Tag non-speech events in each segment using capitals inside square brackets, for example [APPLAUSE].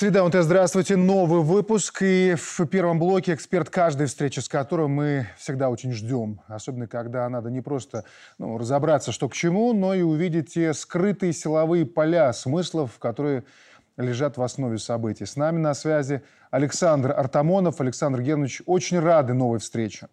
Среда УНТ, здравствуйте. Новый выпуск. И в первом блоке эксперт каждой встречи, с которым мы всегда очень ждем. Особенно, когда надо не просто ну, разобраться, что к чему, но и увидеть те скрытые силовые поля смыслов, которые лежат в основе событий. С нами на связи Александр Артамонов. Александр Германович, очень рады новой встрече.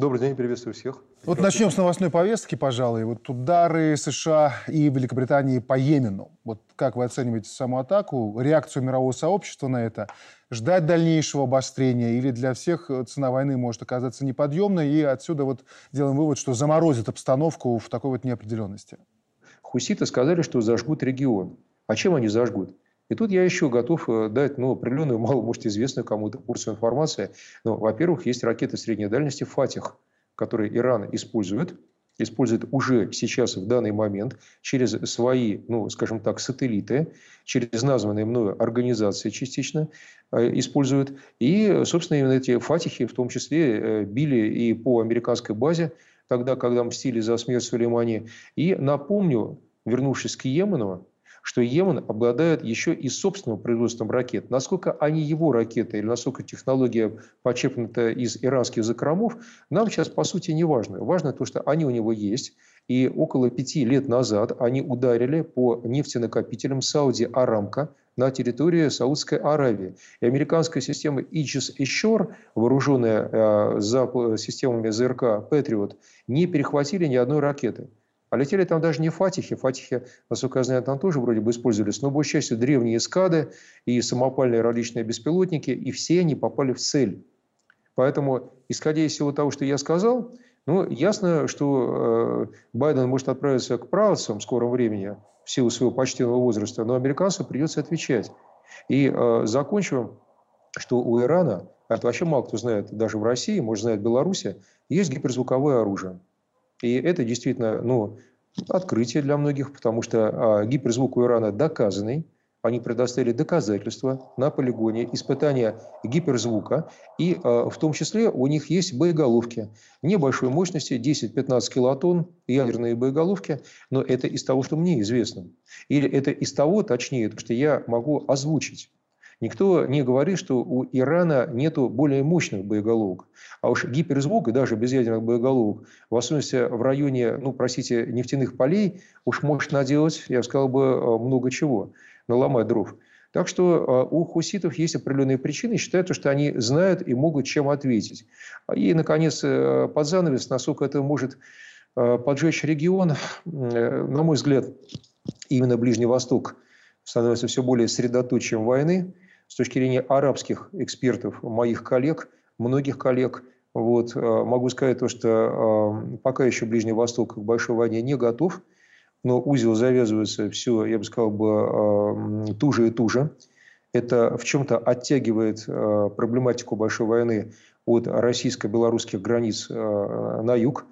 Добрый день, приветствую всех. Вот начнем с новостной повестки, пожалуй. Вот удары США и Великобритании по Йемену. Вот как вы оцениваете саму атаку, реакцию мирового сообщества на это? Ждать дальнейшего обострения или для всех цена войны может оказаться неподъемной? И отсюда вот делаем вывод, что заморозит обстановку в такой вот неопределенности. Хуситы сказали, что зажгут регион. А чем они зажгут? И тут я еще готов э, дать ну, определенную, мало может известную кому-то порцию информации. Ну, во-первых, есть ракеты средней дальности «Фатих», которые Иран использует, использует уже сейчас, в данный момент, через свои, ну, скажем так, сателлиты, через названные мною организации частично э, используют. И, собственно, именно эти «Фатихи» в том числе э, били и по американской базе, тогда, когда мстили за смерть Сулеймани. И напомню, вернувшись к Йемену, что Йемен обладает еще и собственным производством ракет. Насколько они его ракеты или насколько технология почерпнута из иранских закромов, нам сейчас по сути не важно. Важно то, что они у него есть. И около пяти лет назад они ударили по нефтенакопителям Сауди Арамка на территории Саудской Аравии. И американская система Aegis Ashore, вооруженная э, за системами ЗРК Patriot, не перехватили ни одной ракеты. А летели там даже не фатихи. Фатихи, насколько я знаю, там тоже вроде бы использовались. Но, по счастью, древние эскады и самопальные различные беспилотники, и все они попали в цель. Поэтому, исходя из всего того, что я сказал, ну, ясно, что э, Байден может отправиться к правцам в скором времени, в силу своего почтенного возраста, но американцам придется отвечать. И э, закончим, что у Ирана, это вообще мало кто знает, даже в России, может, знает Беларуси, есть гиперзвуковое оружие. И это действительно ну, открытие для многих, потому что а, гиперзвук у Ирана доказанный. Они предоставили доказательства на полигоне испытания гиперзвука. И а, в том числе у них есть боеголовки небольшой мощности, 10-15 килотонн, ядерные боеголовки. Но это из того, что мне известно. Или это из того, точнее, что я могу озвучить. Никто не говорит, что у Ирана нет более мощных боеголовок. А уж гиперзвук и даже без ядерных боеголовок, в особенности в районе, ну, простите, нефтяных полей, уж может наделать, я сказал бы, э, много чего, наломать дров. Так что э, у хуситов есть определенные причины, считают, что они знают и могут чем ответить. И, наконец, э, под занавес, насколько это может поджечь регион, на мой взгляд, именно Ближний Восток становится все более средоточием войны с точки зрения арабских экспертов, моих коллег, многих коллег, вот, э, могу сказать то, что э, пока еще Ближний Восток к большой войне не готов, но узел завязывается все, я бы сказал, бы, э, туже и туже. Это в чем-то оттягивает проблематику большой войны от российско-белорусских границ на юг.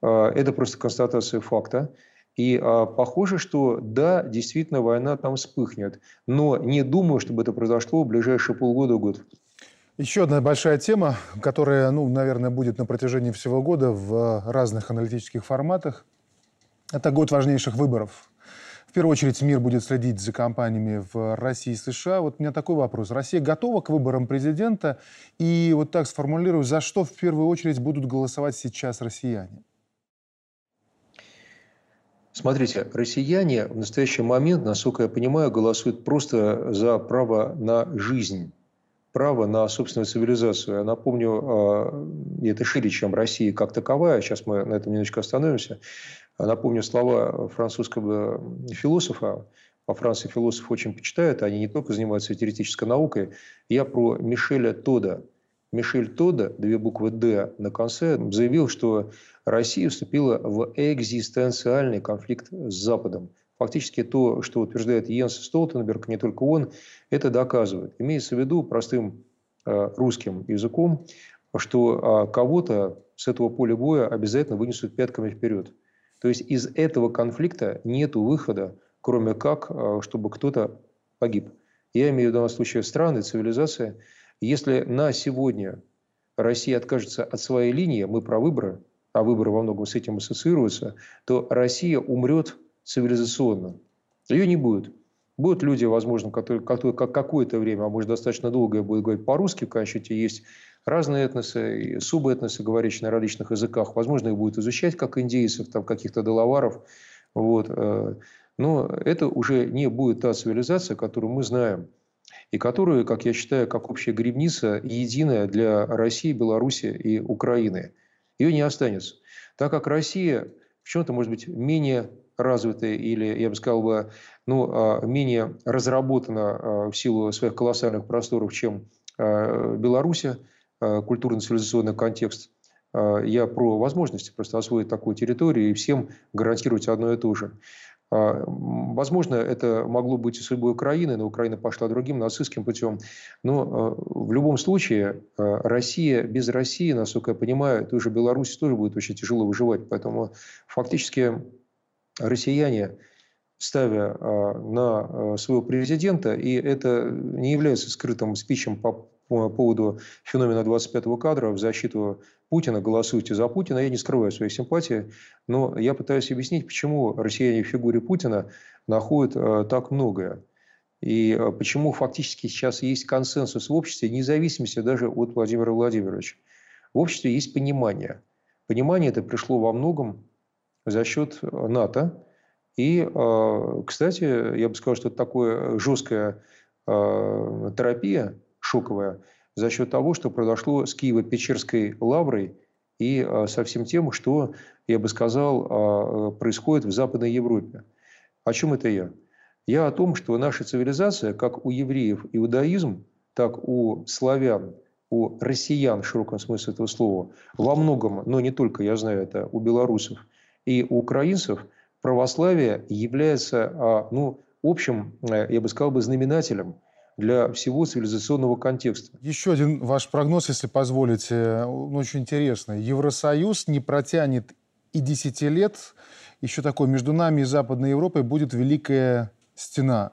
Это просто констатация факта. И а, похоже, что да, действительно война там вспыхнет. Но не думаю, чтобы это произошло в ближайшие полгода-год. Еще одна большая тема, которая, ну, наверное, будет на протяжении всего года в разных аналитических форматах. Это год важнейших выборов. В первую очередь мир будет следить за кампаниями в России и США. Вот у меня такой вопрос. Россия готова к выборам президента? И вот так сформулирую, за что в первую очередь будут голосовать сейчас россияне? Смотрите, россияне в настоящий момент, насколько я понимаю, голосуют просто за право на жизнь, право на собственную цивилизацию. Я напомню, а, это шире, чем Россия как таковая, сейчас мы на этом немножечко остановимся. Напомню слова французского философа, во Франции философ очень почитают, они не только занимаются теоретической наукой. Я про Мишеля Тода – Мишель Тода, две буквы «Д» на конце, заявил, что Россия вступила в экзистенциальный конфликт с Западом. Фактически то, что утверждает Йенс Столтенберг, не только он, это доказывает. Имеется в виду простым э, русским языком, что э, кого-то с этого поля боя обязательно вынесут пятками вперед. То есть из этого конфликта нет выхода, кроме как, э, чтобы кто-то погиб. Я имею в данном случае страны, цивилизация – если на сегодня Россия откажется от своей линии, мы про выборы, а выборы во многом с этим ассоциируются, то Россия умрет цивилизационно. Ее не будет. Будут люди, возможно, которые какое-то время, а может достаточно долгое, будут говорить по-русски, в конечном счете есть разные этносы, и субэтносы, говорящие на различных языках. Возможно, их будут изучать как индейцев, там каких-то доловаров. Вот. Э, но это уже не будет та цивилизация, которую мы знаем. И которую, как я считаю, как общая гребница, единая для России, Беларуси и Украины. Ее не останется. Так как Россия в чем-то, может быть, менее развитая или, я бы сказал, бы, ну, а, менее разработана а, в силу своих колоссальных просторов, чем а, Беларусь, культурно-цивилизационный контекст. Я про возможности просто освоить такую территорию и всем гарантировать одно и то же. Возможно, это могло быть и судьбой Украины, но Украина пошла другим нацистским путем. Но в любом случае Россия без России, насколько я понимаю, той же Беларуси тоже будет очень тяжело выживать. Поэтому фактически россияне, ставя а, на а, своего президента, и это не является скрытым спичем по поводу феномена 25-го кадра в защиту Путина, голосуйте за Путина. Я не скрываю своей симпатии, но я пытаюсь объяснить, почему россияне в фигуре Путина находят а, так многое. И почему фактически сейчас есть консенсус в обществе, независимости даже от Владимира Владимировича. В обществе есть понимание. Понимание это пришло во многом за счет э, НАТО. И, э, кстати, я бы сказал, что это такая жесткая э, терапия, шоковая, за счет того, что произошло с Киево-Печерской лаврой и со всем тем, что, я бы сказал, происходит в Западной Европе. О чем это я? Я о том, что наша цивилизация, как у евреев иудаизм, так у славян, у россиян в широком смысле этого слова, во многом, но не только, я знаю это, у белорусов – и у украинцев православие является а, ну, общим, э, я бы сказал, бы, знаменателем для всего цивилизационного контекста. Еще один ваш прогноз, если позволите, он очень интересный. Евросоюз не протянет и 10 лет. Еще такой между нами и Западной Европой будет великая стена.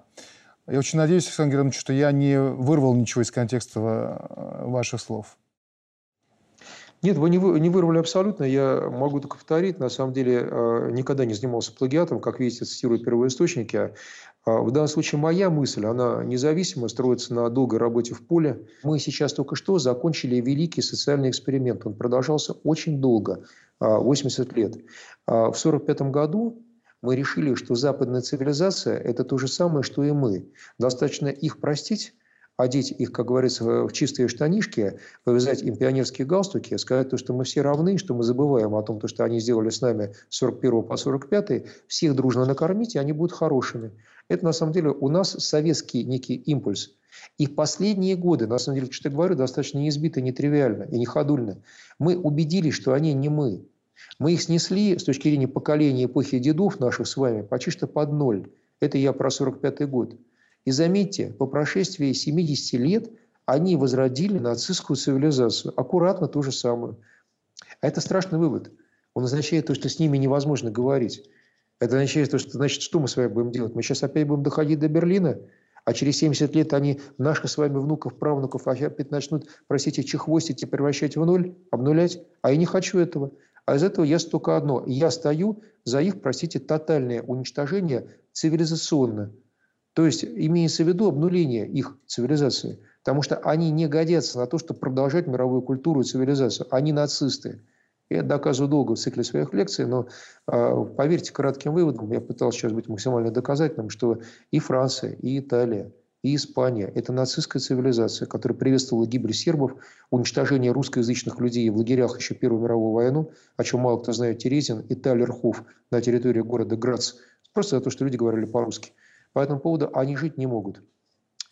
Я очень надеюсь, Александр Германович, что я не вырвал ничего из контекста э, ваших слов. Нет, вы не, вы, не вырвали абсолютно. Я могу только повторить. На самом деле, э, никогда не занимался плагиатом. Как видите, цитирую первоисточники. А в данном случае моя мысль, она независимо строится на долгой работе в поле. Мы сейчас только что закончили великий социальный эксперимент. Он продолжался очень долго, 80 а, лет. А в 1945 году мы решили, что западная цивилизация – это то же самое, что и мы. Достаточно их простить, одеть их, как говорится, в чистые штанишки, повязать им пионерские галстуки, сказать то, что мы все равны, что мы забываем о том, то, что они сделали с нами с 41 по 45, всех дружно накормить, и они будут хорошими. Это, на самом деле, у нас советский некий импульс. И последние годы, на самом деле, что я говорю, достаточно неизбито, нетривиально и не ходульно. Мы убедились, что они не мы. Мы их снесли с точки зрения поколения эпохи дедов наших с вами почти что под ноль. Это я про 45 год. И заметьте, по прошествии 70 лет они возродили нацистскую цивилизацию. Аккуратно то же самое. А это страшный вывод. Он означает то, что с ними невозможно говорить. Это означает то, что значит, что мы с вами будем делать? Мы сейчас опять будем доходить до Берлина, а через 70 лет они наших с вами внуков, правнуков опять начнут, простите, чехвостить и превращать в ноль, обнулять. А я не хочу этого. А из этого я только одно. Я стою за их, простите, тотальное уничтожение цивилизационно. То есть имеется в виду обнуление их цивилизации, потому что они не годятся на то, чтобы продолжать мировую культуру и цивилизацию. Они нацисты. Я доказываю долго в цикле своих лекций, но э, поверьте кратким выводам, я пытался сейчас быть максимально доказательным, что и Франция, и Италия, и Испания – это нацистская цивилизация, которая приветствовала гибель сербов, уничтожение русскоязычных людей в лагерях еще Первую мировую войну, о чем мало кто знает Терезин и Талерхоф на территории города Грац, просто за то, что люди говорили по-русски – по этому поводу они жить не могут.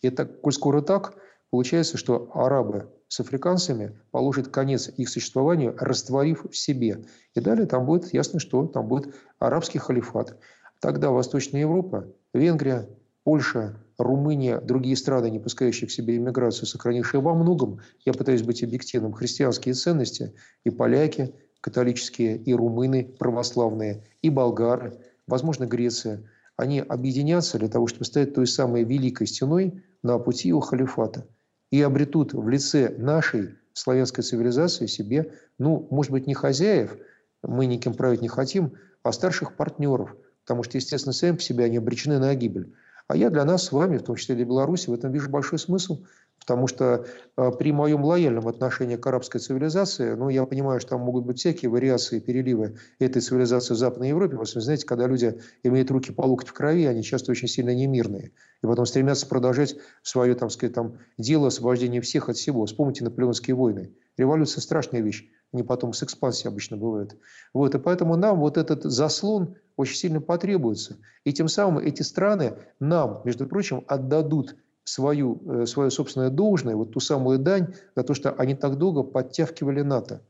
И так, коль скоро так, получается, что арабы с африканцами положат конец их существованию, растворив в себе. И далее там будет ясно, что там будет арабский халифат. Тогда Восточная Европа, Венгрия, Польша, Румыния, другие страны, не пускающие к себе иммиграцию, сохранившие во многом, я пытаюсь быть объективным, христианские ценности, и поляки, католические, и румыны, православные, и болгары, возможно, Греция – они объединятся для того, чтобы стать той самой великой стеной на пути его халифата и обретут в лице нашей славянской цивилизации себе, ну, может быть, не хозяев, мы никем править не хотим, а старших партнеров, потому что, естественно, сами по себе они обречены на гибель. А я для нас с вами, в том числе для Беларуси, в этом вижу большой смысл. Потому что э, при моем лояльном отношении к арабской цивилизации, ну, я понимаю, что там могут быть всякие вариации, переливы этой цивилизации в Западной Европе. Вы знаете, когда люди имеют руки по локоть в крови, они часто очень сильно немирные. И потом стремятся продолжать свое, там, сказать, там, дело освобождения всех от всего. Вспомните наполеонские войны. Революция – страшная вещь. Они потом с экспансией обычно бывают. Вот, и поэтому нам вот этот заслон очень сильно потребуется. И тем самым эти страны нам, между прочим, отдадут свою, э, свое собственное должное, вот ту самую дань за то, что они так долго подтягивали НАТО.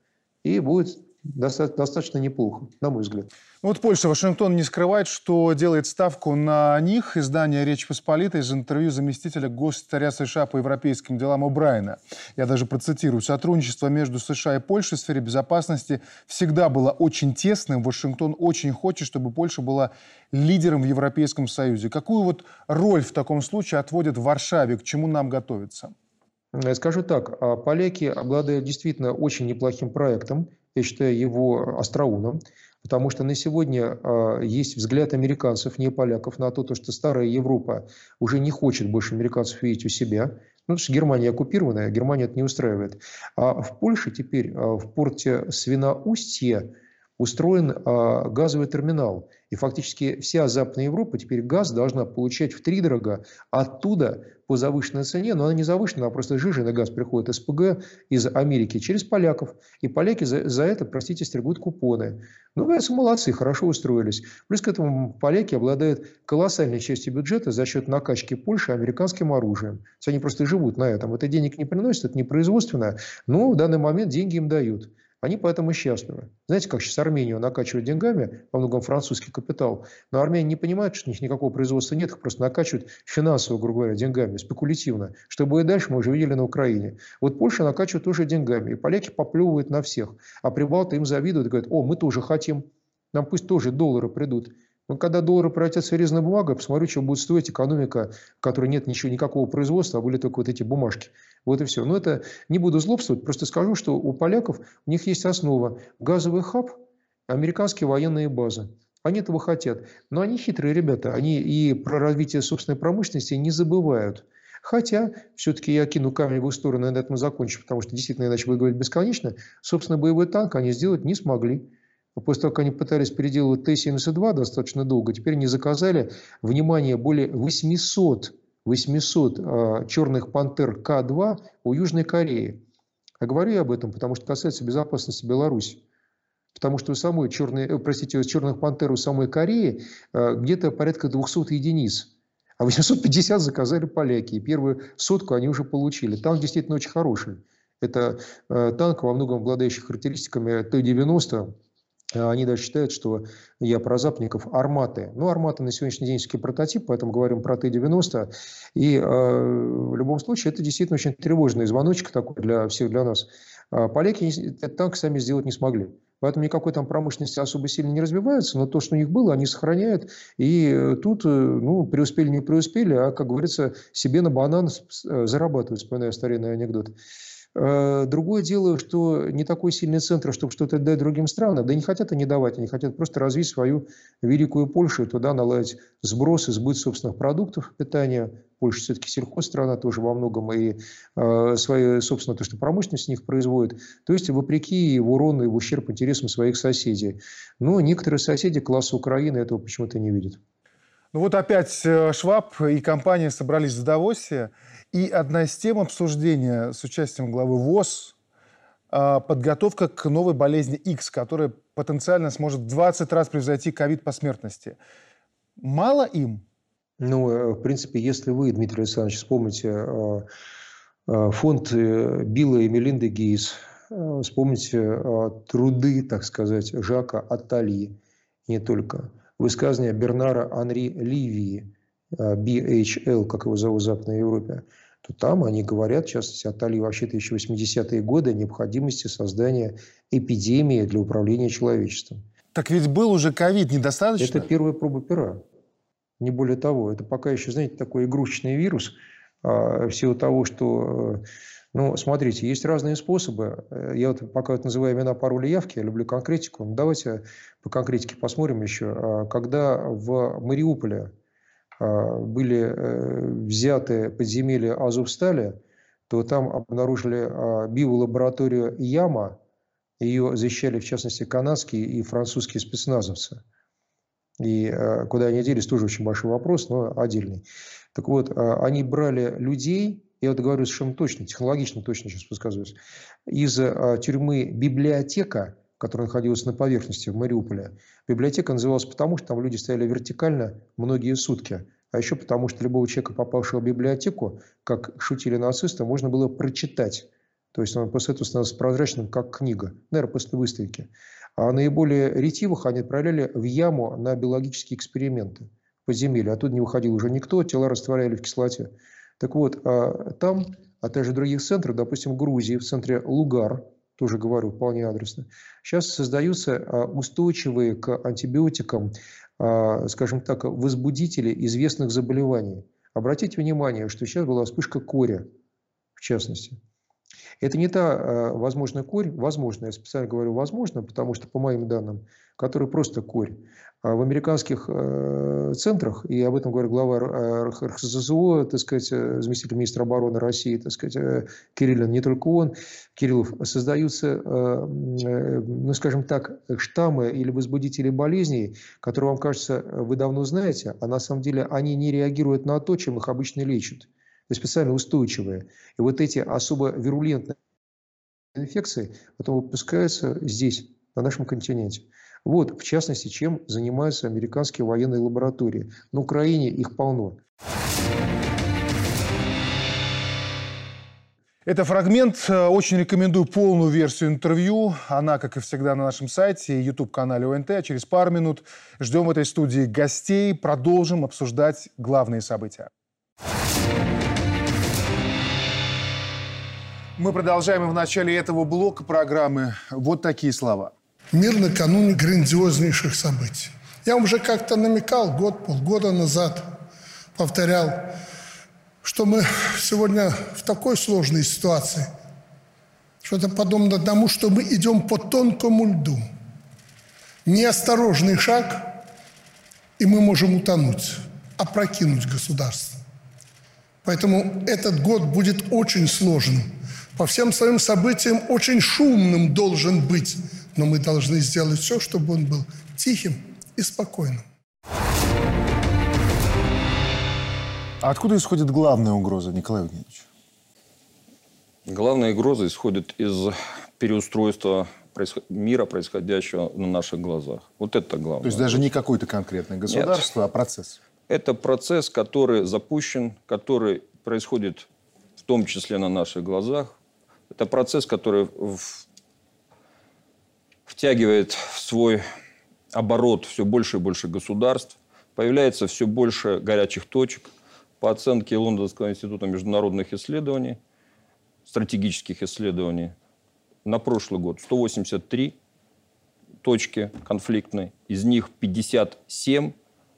И будет достаточно неплохо, на мой взгляд. Ну вот Польша, Вашингтон не скрывает, что делает ставку на них. Издание «Речь Посполитой» из интервью заместителя госсекретаря США по европейским делам О'Брайена. Я даже процитирую. «Сотрудничество между США и Польшей в сфере безопасности всегда было очень тесным. Вашингтон очень хочет, чтобы Польша была лидером в Европейском Союзе. Какую вот роль в таком случае отводит Варшаве? К чему нам готовиться?» Скажу так, а поляки обладают действительно очень неплохим проектом я считаю его остроумным, потому что на сегодня э, есть взгляд американцев, не поляков, на то, что старая Европа уже не хочет больше американцев видеть у себя. Ну, потому что Германия оккупированная, Германия это не устраивает. А в Польше теперь, э, в порте Свиноустье, устроен э, газовый терминал. И фактически вся Западная Европа теперь газ должна получать в три дорога оттуда по завышенной цене, но она не завышена, а просто жиженый газ приходит СПГ из Америки через поляков. И поляки за, за это, простите, стригут купоны. Ну, кажется, молодцы, хорошо устроились. Плюс к этому поляки обладают колоссальной частью бюджета за счет накачки Польши американским оружием. То есть они просто живут на этом. Это денег не приносит, это не производственно, но в данный момент деньги им дают. Они поэтому счастливы. Знаете, как сейчас Армению накачивают деньгами, во многом французский капитал, но армяне не понимают, что у них никакого производства нет, их просто накачивают финансово, грубо говоря, деньгами, спекулятивно. Что будет дальше, мы уже видели на Украине. Вот Польша накачивает тоже деньгами, и поляки поплевывают на всех, а прибалты им завидуют и говорят, о, мы тоже хотим, нам пусть тоже доллары придут. Но когда доллары превратятся в резную бумагу, посмотрю, что будет стоить экономика, в которой нет ничего, никакого производства, а были только вот эти бумажки. Вот и все. Но это не буду злобствовать, просто скажу, что у поляков, у них есть основа. Газовый хаб, американские военные базы. Они этого хотят. Но они хитрые ребята. Они и про развитие собственной промышленности не забывают. Хотя, все-таки я кину камень в их сторону, на этом закончу, потому что действительно иначе буду говорить бесконечно, собственно, боевой танк они сделать не смогли. После того, как они пытались переделывать Т-72 достаточно долго, теперь они заказали, внимание, более 800, 800 э, черных пантер К-2 у Южной Кореи. А говорю я об этом, потому что касается безопасности Беларуси. Потому что у самой черной, э, простите, у черных пантер у самой Кореи э, где-то порядка 200 единиц. А 850 заказали поляки. И первую сотку они уже получили. Танк действительно очень хороший. Это э, танк, во многом обладающий характеристиками Т-90, Э, они даже считают, что я про западников арматы. Ну, арматы на сегодняшний день все прототип, поэтому говорим про Т-90. И э, в любом случае это действительно очень тревожный звоночек такой для всех, для нас. А поляки этот танк сами сделать не смогли. Поэтому никакой там промышленности особо сильно не развивается, но то, что у них было, они сохраняют. И э, тут, э, ну, преуспели, не преуспели, а, как говорится, себе на банан зарабатывают, вспоминаю старинный анекдот. Э, другое дело, что не такой сильный центр, чтобы что-то дать другим странам. Да не хотят они давать, они хотят просто развить свою великую Польшу, и туда наладить сброс и сбыт собственных продуктов питания. Польша все-таки сельхозстрана тоже во многом, и э, свои, собственно, то, что промышленность с них производит. То есть, вопреки в урон и в ущерб интересам своих соседей. Но некоторые соседи класса Украины этого почему-то не видят. Ну вот опять э, Шваб и компания собрались в Давосе. И одна из тем обсуждения с участием главы ВОЗ а, подготовка к новой болезни X, которая потенциально сможет в 20 раз превзойти ковид по смертности. Мало им? Ну, э, в принципе, если вы, Дмитрий Александрович, вспомните э, э, фонд Билла и Мелинды Гейс, вспомните труды, так сказать, Жака Атальи, не только, высказывания Бернара Анри Ливии, BHL, как его зовут в Западной Европе, то там они говорят, в частности, от Али вообще 1080-е годы, о необходимости создания эпидемии для управления человечеством. Так ведь был уже ковид, недостаточно? Это первая проба пера. Не более того. Это пока еще, знаете, такой игрушечный вирус. А, в силу того, что... Э, ну, смотрите, есть разные способы. Э, я вот пока вот называю имена, пароли, явки, я люблю конкретику. Ну, давайте по конкретике посмотрим еще. А, когда в Мариуполе были взяты подземелья Азовстали, то там обнаружили биолабораторию Яма, ее защищали, в частности, канадские и французские спецназовцы. И куда они делись, тоже очень большой вопрос, но отдельный. Так вот, они брали людей, я это говорю совершенно точно, технологично точно сейчас подсказываюсь, из тюрьмы библиотека, которая находилась на поверхности в Мариуполе. Библиотека называлась потому, что там люди стояли вертикально многие сутки. А еще потому, что любого человека, попавшего в библиотеку, как шутили нацисты, можно было прочитать. То есть он после этого становился прозрачным, как книга. Наверное, после выставки. А наиболее ретивых они отправляли в яму на биологические эксперименты в подземелье. Оттуда не выходил уже никто, тела растворяли в кислоте. Так вот, а там, а также других центрах, допустим, в Грузии, в центре Лугар, тоже говорю вполне адресно, сейчас создаются а, устойчивые к антибиотикам, а, скажем так, возбудители известных заболеваний. Обратите внимание, что сейчас была вспышка кори, в частности. Это не та э, возможная корь, возможно, я специально говорю возможно, потому что по моим данным, которая просто корь. А в американских э, центрах, и об этом говорит глава э, РХСЗО, так сказать, э, заместитель министра обороны России, так сказать, э, Кириллин, не только он, Кириллов, создаются, э, э, ну, скажем так, штаммы или возбудители болезней, которые вам кажется, вы давно знаете, а на самом деле они не реагируют на то, чем их обычно лечат то есть специально устойчивые. И вот эти особо вирулентные инфекции потом выпускаются здесь, на нашем континенте. Вот, в частности, чем занимаются американские военные лаборатории. На Украине их полно. Это фрагмент. Очень рекомендую полную версию интервью. Она, как и всегда, на нашем сайте и YouTube-канале ОНТ. Через пару минут ждем в этой студии гостей. Продолжим обсуждать главные события. Мы продолжаем в начале этого блока программы вот такие слова. Мир накануне грандиознейших событий. Я уже как-то намекал год, полгода назад, повторял, что мы сегодня в такой сложной ситуации, что это подобно тому, что мы идем по тонкому льду. Неосторожный шаг, и мы можем утонуть, опрокинуть государство. Поэтому этот год будет очень сложным – по всем своим событиям очень шумным должен быть, но мы должны сделать все, чтобы он был тихим и спокойным. А откуда исходит главная угроза, Николай Евгеньевич? Главная угроза исходит из переустройства мира, происходящего на наших глазах. Вот это главное. То есть даже не какое-то конкретное государство, Нет. а процесс? Это процесс, который запущен, который происходит в том числе на наших глазах, это процесс, который втягивает в свой оборот все больше и больше государств, появляется все больше горячих точек. По оценке Лондонского института международных исследований, стратегических исследований, на прошлый год 183 точки конфликтной, из них 57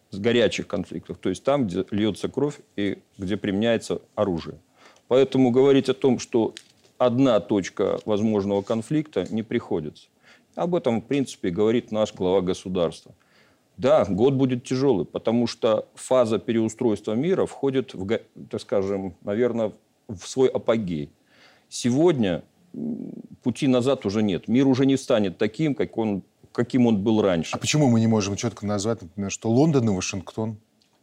с горячих конфликтов, то есть там, где льется кровь и где применяется оружие. Поэтому говорить о том, что одна точка возможного конфликта не приходится. Об этом, в принципе, говорит наш глава государства. Да, год будет тяжелый, потому что фаза переустройства мира входит, в, так скажем, наверное, в свой апогей. Сегодня пути назад уже нет. Мир уже не станет таким, как он, каким он был раньше. А почему мы не можем четко назвать, например, что Лондон и Вашингтон?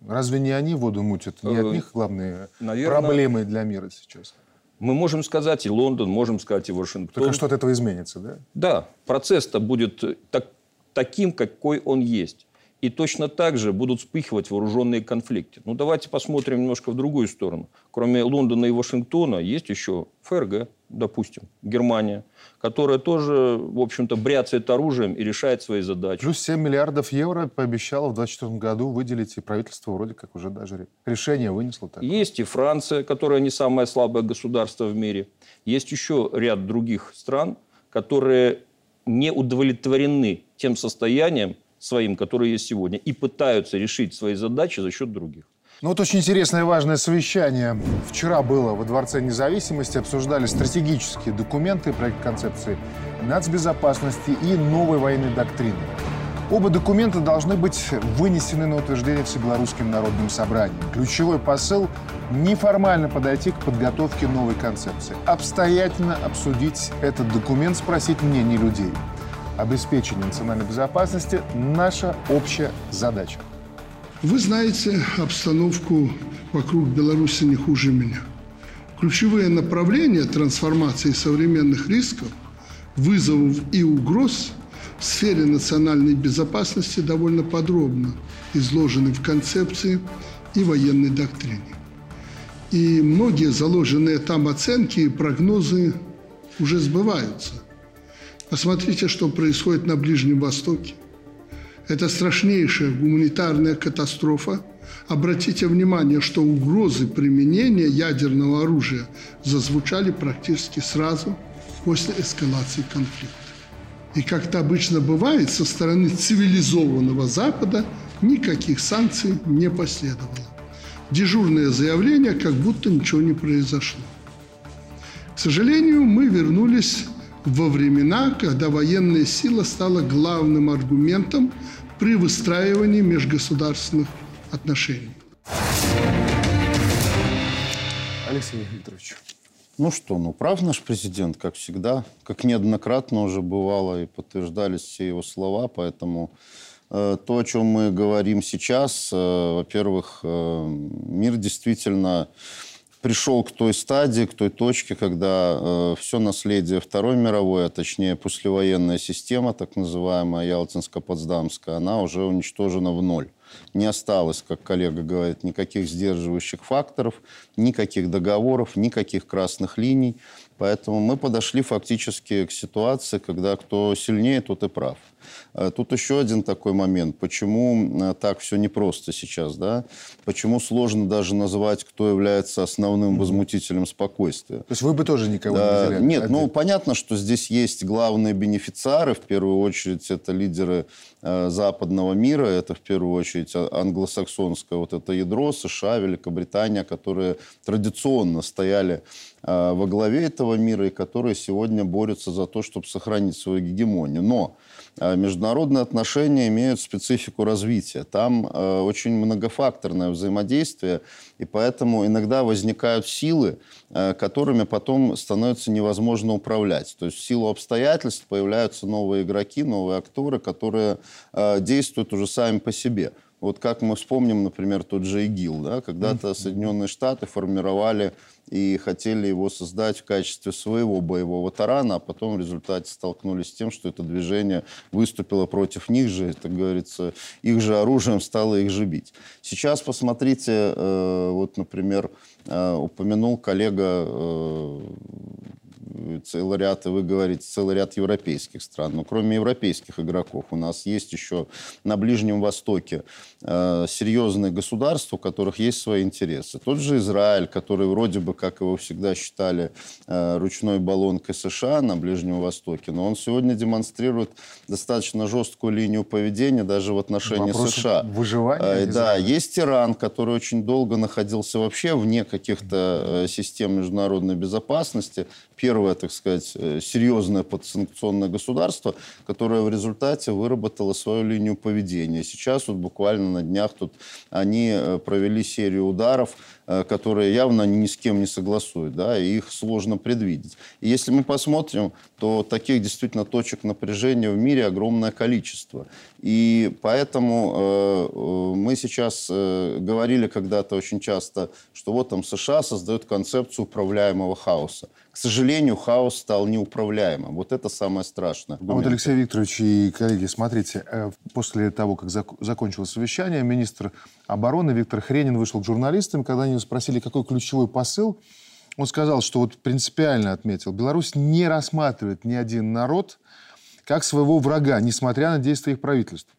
Разве не они воду мутят? Не от э, них главные Наверное, проблемы для мира сейчас? Мы можем сказать и Лондон, можем сказать и Вашингтон. Только что от этого изменится, да? Да, процесс-то будет так, таким, какой он есть. И точно так же будут вспыхивать вооруженные конфликты. Ну, давайте посмотрим немножко в другую сторону. Кроме Лондона и Вашингтона есть еще ФРГ, допустим, Германия, которая тоже, в общем-то, бряцает оружием и решает свои задачи. Плюс 7 миллиардов евро пообещало в 2024 году выделить, и правительство вроде как уже даже решение вынесло. Такое. Есть и Франция, которая не самое слабое государство в мире. Есть еще ряд других стран, которые не удовлетворены тем состоянием, своим, которые есть сегодня, и пытаются решить свои задачи за счет других. Ну вот очень интересное и важное совещание. Вчера было во Дворце независимости, обсуждали стратегические документы, проект концепции нацбезопасности и новой военной доктрины. Оба документа должны быть вынесены на утверждение Всебелорусским народным собранием. Ключевой посыл – неформально подойти к подготовке новой концепции. Обстоятельно обсудить этот документ, спросить мнений людей. Обеспечение национальной безопасности – наша общая задача. Вы знаете обстановку вокруг Беларуси не хуже меня. Ключевые направления трансформации современных рисков, вызовов и угроз в сфере национальной безопасности довольно подробно изложены в концепции и военной доктрине. И многие заложенные там оценки и прогнозы уже сбываются. Посмотрите, что происходит на Ближнем Востоке. Это страшнейшая гуманитарная катастрофа. Обратите внимание, что угрозы применения ядерного оружия зазвучали практически сразу после эскалации конфликта. И как это обычно бывает, со стороны цивилизованного Запада никаких санкций не последовало. Дежурное заявление, как будто ничего не произошло. К сожалению, мы вернулись во времена, когда военная сила стала главным аргументом при выстраивании межгосударственных отношений. Алексей Викторович. Ну что, ну прав наш президент, как всегда, как неоднократно уже бывало и подтверждались все его слова, поэтому э, то, о чем мы говорим сейчас, э, во-первых, э, мир действительно пришел к той стадии, к той точке, когда э, все наследие Второй мировой, а точнее послевоенная система, так называемая Ялтинско-Потсдамская, она уже уничтожена в ноль не осталось, как коллега говорит, никаких сдерживающих факторов, никаких договоров, никаких красных линий. Поэтому мы подошли фактически к ситуации, когда кто сильнее, тот и прав. Э, тут еще один такой момент. Почему э, так все непросто сейчас, да? Почему сложно даже назвать, кто является основным возмутителем спокойствия? То есть вы бы тоже никого да, не взяли? Нет, ну понятно, что здесь есть главные бенефициары. В первую очередь это лидеры э, западного мира. Это в первую очередь англосаксонское вот это ядро, США, Великобритания, которые традиционно стояли во главе этого мира и которые сегодня борются за то, чтобы сохранить свою гегемонию. Но Э, международные отношения имеют специфику развития. Там э, очень многофакторное взаимодействие, и поэтому иногда возникают силы, э, которыми потом становится невозможно управлять. То есть в силу обстоятельств появляются новые игроки, новые акторы, которые действуют уже сами по себе. Вот как мы вспомним, например, тот же ИГИЛ, да, когда-то Соединенные Штаты формировали и хотели его создать в качестве своего боевого тарана, а потом в результате столкнулись с тем, что это движение выступило против них же, так говорится, их же оружием стало их же бить. Сейчас посмотрите, э, вот, например, э, упомянул коллега э, целый ряд, вы говорите, целый ряд европейских стран. Но кроме европейских игроков у нас есть еще на Ближнем Востоке э, серьезные государства, у которых есть свои интересы. Тот же Израиль, который вроде бы, как его всегда считали, э, ручной баллонкой США на Ближнем Востоке, но он сегодня демонстрирует достаточно жесткую линию поведения даже в отношении Вопрос США. Выживания? Э, да, есть Иран, который очень долго находился вообще вне каких-то э, систем международной безопасности. Первое так сказать, э, серьезное подсанкционное государство, которое в результате выработало свою линию поведения. Сейчас вот буквально на днях тут они э, провели серию ударов, которые явно ни с кем не согласуют, да, и их сложно предвидеть. И если мы посмотрим, то таких действительно точек напряжения в мире огромное количество. И поэтому э, мы сейчас э, говорили когда-то очень часто, что вот там США создают концепцию управляемого хаоса. К сожалению, хаос стал неуправляемым. Вот это самое страшное. А вот, Алексей Викторович и коллеги, смотрите, э, после того, как зак закончилось совещание, министр обороны Виктор Хренин вышел к журналистам, когда они спросили, какой ключевой посыл, он сказал, что вот принципиально отметил, Беларусь не рассматривает ни один народ как своего врага, несмотря на действия их правительств.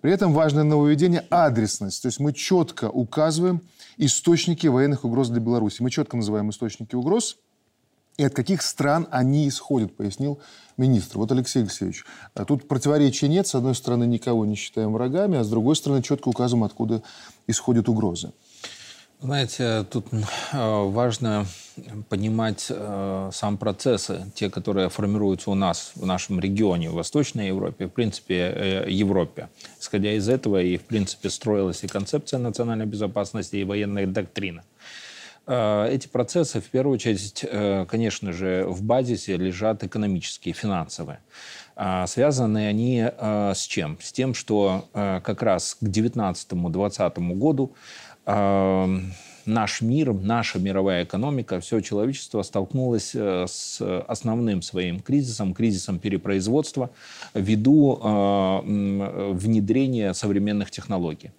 При этом важное нововведение – адресность. То есть мы четко указываем источники военных угроз для Беларуси. Мы четко называем источники угроз – и от каких стран они исходят, пояснил министр. Вот, Алексей Алексеевич, а тут противоречия нет. С одной стороны, никого не считаем врагами, а с другой стороны, четко указываем, откуда исходят угрозы. Знаете, тут э, важно понимать э, сам процессы, те, которые формируются у нас в нашем регионе, в Восточной Европе, в принципе, э, Европе. Исходя из этого и, в принципе, строилась и концепция национальной безопасности, и военная доктрина. Э, эти процессы, в первую очередь, э, конечно же, в базисе лежат экономические, финансовые. А связаны они э, с чем? С тем, что э, как раз к 2019-2020 году наш мир, наша мировая экономика, все человечество столкнулось с основным своим кризисом, кризисом перепроизводства ввиду внедрения современных технологий.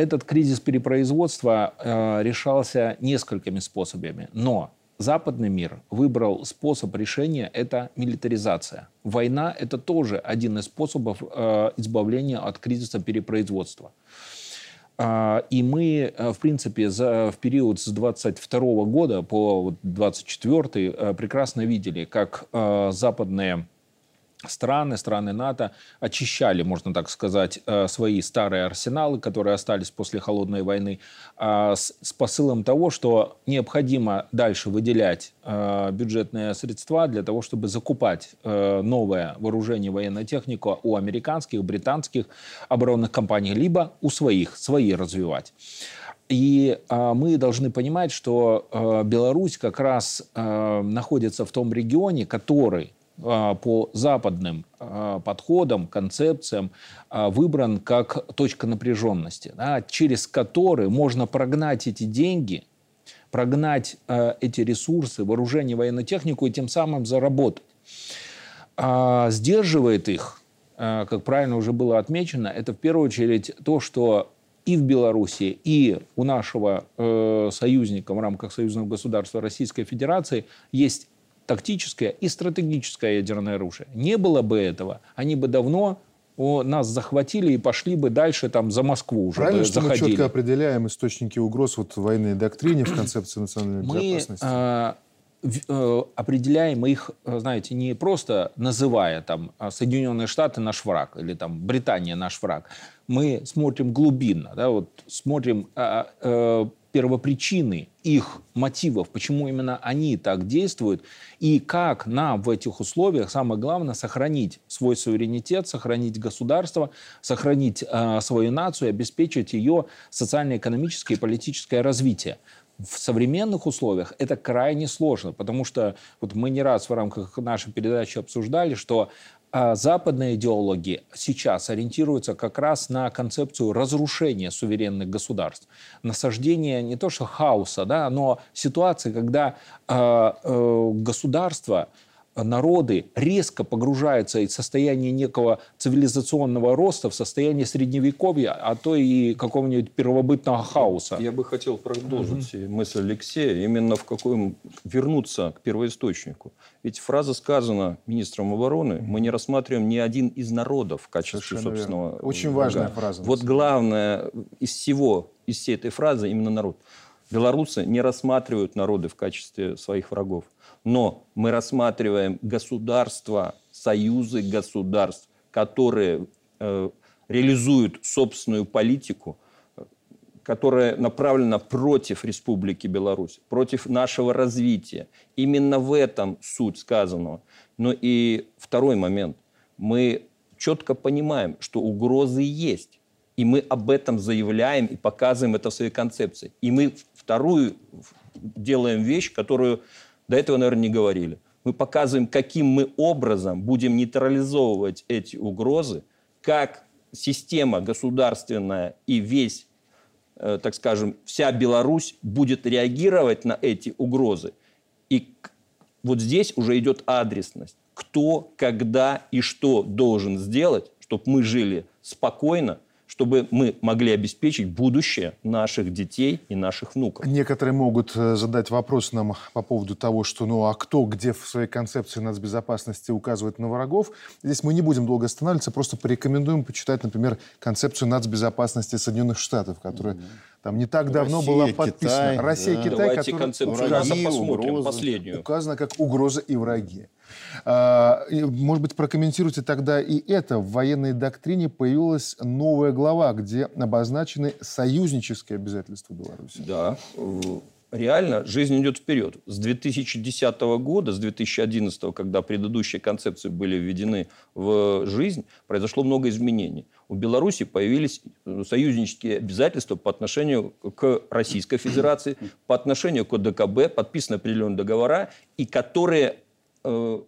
Э, этот кризис перепроизводства решался несколькими способами, но западный мир выбрал способ решения – это милитаризация. Война – это тоже один из способов избавления от кризиса перепроизводства. А, и мы, э, в принципе, за, в период с 22 года по 24 э, прекрасно видели, как э, западные страны, страны НАТО очищали, можно так сказать, э, свои старые арсеналы, которые остались после Холодной войны, а, с посылом того, что необходимо дальше выделять э, бюджетные средства для того, чтобы закупать э, новое вооружение, военную технику у американских, британских оборонных компаний, либо у своих, свои развивать. И э, мы должны понимать, что Беларусь как раз находится в том регионе, который а, по западным а, подходам, концепциям а, выбран как точка напряженности, да, через который можно прогнать эти деньги, прогнать эти ресурсы, вооружение, военную технику и тем самым заработать. Сдерживает их, как правильно уже было отмечено, это в первую очередь то, что и в Беларуси, и у нашего э, союзника в рамках союзного государства Российской Федерации есть тактическое и стратегическое ядерное оружие. Не было бы этого, они бы давно о, нас захватили и пошли бы дальше там за Москву уже Правильно, бы что заходили. мы четко определяем источники угроз вот в военной доктрине, в концепции национальной мы, безопасности? Э, э, определяем их, знаете, не просто называя там а Соединенные Штаты наш враг или там Британия наш враг. Мы смотрим глубинно, да, вот смотрим э, э, первопричины их мотивов, почему именно они так действуют, и как нам в этих условиях, самое главное, сохранить свой суверенитет, сохранить государство, сохранить э, свою нацию, обеспечить ее социально-экономическое и политическое развитие. В современных условиях это крайне сложно, потому что вот мы не раз в рамках нашей передачи обсуждали, что западные идеологи сейчас ориентируются как раз на концепцию разрушения суверенных государств, насаждения не то что хаоса, да, но ситуации, когда э, э, государство народы резко погружаются из состояния некого цивилизационного роста в состояние средневековья, а то и какого-нибудь первобытного хаоса. Я бы хотел продолжить mm-hmm. мысль Алексея, именно в каком вернуться к первоисточнику. Ведь фраза сказана министром обороны, mm-hmm. мы не рассматриваем ни один из народов в качестве Совершенно собственного верно. Очень врага. важная фраза. Вот главное из всего, из всей этой фразы именно народ. Белорусы не рассматривают народы в качестве своих врагов. Но мы рассматриваем государства, союзы государств, которые э, реализуют собственную политику, которая направлена против Республики Беларусь, против нашего развития. Именно в этом суть сказанного. Но и второй момент. Мы четко понимаем, что угрозы есть. И мы об этом заявляем и показываем это в своей концепции. И мы вторую делаем вещь, которую до этого, наверное, не говорили. Мы показываем, каким мы образом будем нейтрализовывать эти угрозы, как система государственная и весь, э, так скажем, вся Беларусь будет реагировать на эти угрозы. И вот здесь уже идет адресность. Кто, когда и что должен сделать, чтобы мы жили спокойно, чтобы мы могли обеспечить будущее наших детей и наших внуков. Некоторые могут э, задать вопрос нам по поводу того, что ну а кто где в своей концепции нацбезопасности указывает на врагов. Здесь мы не будем долго останавливаться, просто порекомендуем почитать, например, концепцию нацбезопасности Соединенных Штатов, которая mm-hmm. Там не так давно Россия, была подписана Китай, Россия, да. Китай, Давайте которая посмотрим, угрозы. последнюю. указана как угроза и враги. А, и, Может быть, прокомментируйте тогда и это. В военной доктрине появилась новая глава, где обозначены союзнические обязательства Беларуси. Да, реально жизнь идет вперед. С 2010 года, с 2011, когда предыдущие концепции были введены в жизнь, произошло много изменений. У Беларуси появились э, союзнические обязательства по отношению к Российской [COUGHS] Федерации, по отношению к ОДКБ, подписаны определенные договора, и которые э,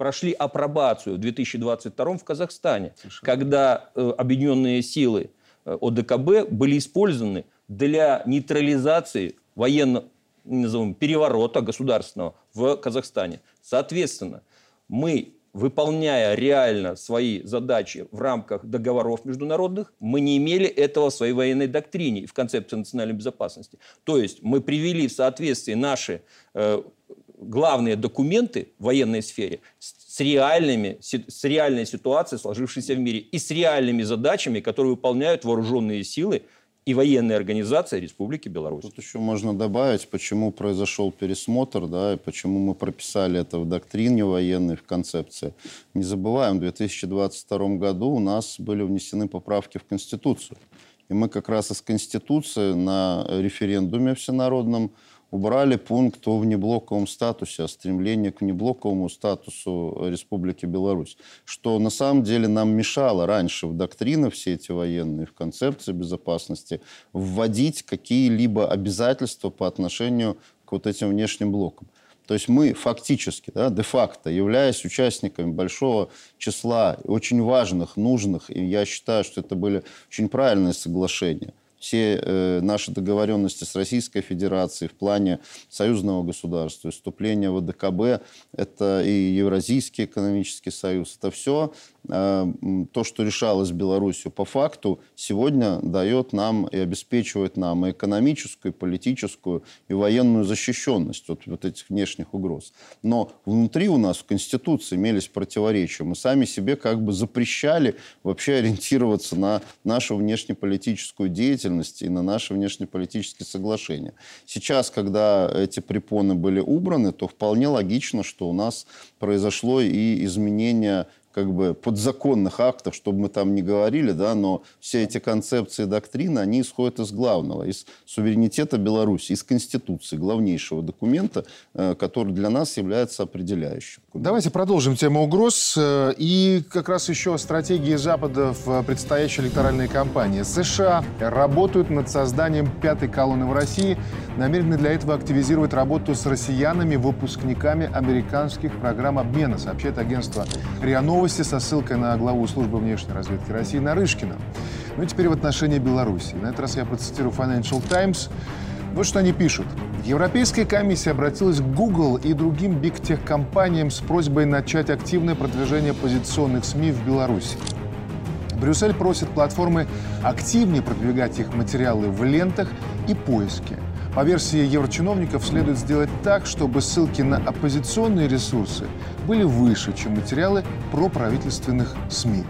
прошли апробацию в 2022 в Казахстане, когда э, объединенные силы э, ОДКБ были использованы для нейтрализации военного назовем, переворота государственного в Казахстане. Соответственно, мы, выполняя реально свои задачи в рамках договоров международных, мы не имели этого в своей военной доктрине и в концепции национальной безопасности. То есть мы привели в соответствие наши э, главные документы в военной сфере с, реальными, с реальной ситуацией, сложившейся в мире, и с реальными задачами, которые выполняют вооруженные силы и военные организации Республики Беларусь. Тут еще можно добавить, почему произошел пересмотр, да, и почему мы прописали это в доктрине военной, в концепции. Не забываем, в 2022 году у нас были внесены поправки в Конституцию. И мы как раз из Конституции на референдуме всенародном убрали пункт о внеблоковом статусе, о стремлении к внеблоковому статусу Республики Беларусь, что на самом деле нам мешало раньше в доктрины все эти военные, в концепции безопасности вводить какие-либо обязательства по отношению к вот этим внешним блокам. То есть мы фактически, да, де-факто, являясь участниками большого числа очень важных, нужных, и я считаю, что это были очень правильные соглашения, все э, наши договоренности с Российской Федерацией в плане союзного государства, вступления в АДКБ, это и Евразийский экономический союз, это все э, то, что решалось Беларусью по факту, сегодня дает нам и обеспечивает нам и экономическую, и политическую, и военную защищенность от вот этих внешних угроз. Но внутри у нас в Конституции имелись противоречия. Мы сами себе как бы запрещали вообще ориентироваться на нашу внешнеполитическую деятельность и на наши внешнеполитические соглашения. Сейчас, когда эти препоны были убраны, то вполне логично, что у нас произошло и изменение как бы подзаконных актов, чтобы мы там не говорили, да, но все эти концепции доктрины, они исходят из главного, из суверенитета Беларуси, из Конституции, главнейшего документа, э, который для нас является определяющим. Давайте продолжим тему угроз э, и как раз еще стратегии Запада в предстоящей электоральной кампании. США работают над созданием пятой колонны в России, намерены для этого активизировать работу с россиянами, выпускниками американских программ обмена, сообщает агентство РИА Новости со ссылкой на главу службы внешней разведки России Нарышкина. Ну и теперь в отношении Беларуси. На этот раз я процитирую Financial Times. Вот что они пишут. Европейская комиссия обратилась к Google и другим биг-тех-компаниям с просьбой начать активное продвижение позиционных СМИ в Беларуси. Брюссель просит платформы активнее продвигать их материалы в лентах и поиске. По версии еврочиновников следует сделать так, чтобы ссылки на оппозиционные ресурсы были выше, чем материалы проправительственных СМИ.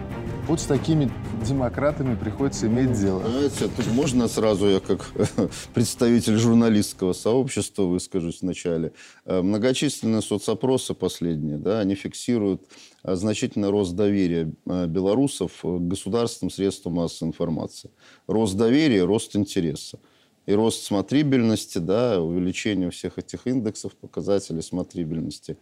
Вот с такими демократами приходится иметь дело. Знаете, тут можно сразу я как [LAUGHS] представитель журналистского сообщества выскажусь вначале. Э, Многочисленные соцопросы последние, да, они фиксируют э, значительный рост доверия э, белорусов к государственным средствам массовой информации. Рост доверия, рост интереса. И рост смотрибельности, да, увеличение всех этих индексов, показателей смотрибельности.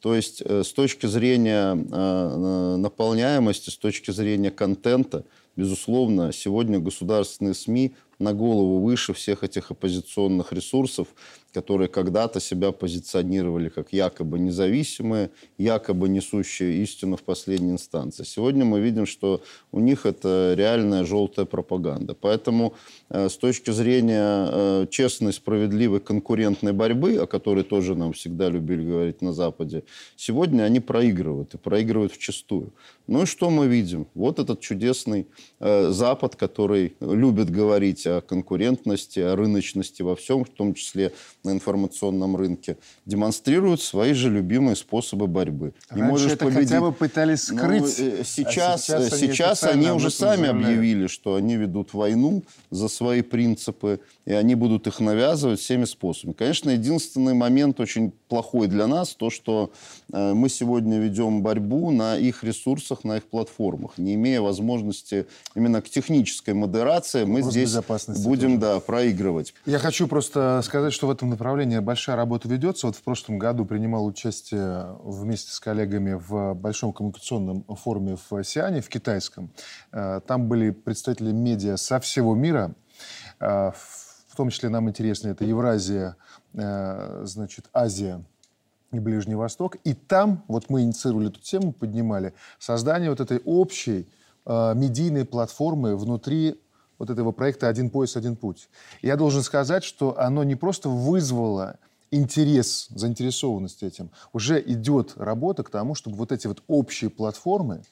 То есть э, с точки зрения э, наполняемости, с точки зрения контента, безусловно, сегодня государственные СМИ на голову выше всех этих оппозиционных ресурсов, которые когда-то себя позиционировали как якобы независимые, якобы несущие истину в последней инстанции. Сегодня мы видим, что у них это реальная желтая пропаганда. Поэтому э, с точки зрения э, честной, справедливой конкурентной борьбы, о которой тоже нам всегда любили говорить на Западе, сегодня они проигрывают и проигрывают вчастую. Ну и что мы видим? Вот этот чудесный э, Запад, который любит говорить о конкурентности, о рыночности во всем, в том числе на информационном рынке, демонстрируют свои же любимые способы борьбы. Не можешь это победить. хотя бы пытались ну, скрыть. Ну, сейчас а сейчас, сейчас они, они уже сами заявляют. объявили, что они ведут войну за свои принципы, и они будут их навязывать всеми способами. Конечно, единственный момент очень плохой для нас, то, что э, мы сегодня ведем борьбу на их ресурсах, на их платформах, не имея возможности именно к технической модерации, мы здесь будем да, проигрывать. Я хочу просто сказать, что в этом направлении большая работа ведется. Вот в прошлом году принимал участие вместе с коллегами в большом коммуникационном форуме в Сиане, в китайском. Э, там были представители медиа со всего мира. Э, в том числе нам интересно это Евразия, э, значит, Азия и Ближний Восток. И там, вот мы инициировали эту тему, поднимали, создание вот этой общей медийной платформы внутри вот этого проекта «Один пояс, один путь». Я должен сказать, что оно не просто вызвало интерес, заинтересованность этим. Уже идет работа к тому, чтобы вот эти вот общие платформы,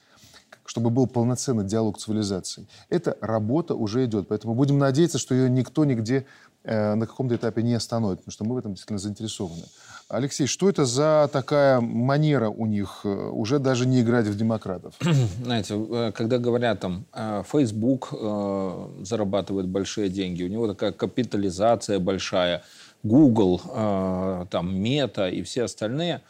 чтобы был полноценный диалог цивилизаций. Эта работа уже идет. Поэтому будем надеяться, что ее никто нигде на каком-то этапе не остановит, потому что мы в этом действительно заинтересованы. Алексей, что это за такая манера у них э, уже даже не играть в демократов? [CLEARS THROAT] Знаете, э, когда говорят там, э, Facebook зарабатывает большие деньги, у него такая капитализация большая, Google, там, Meta и все остальные,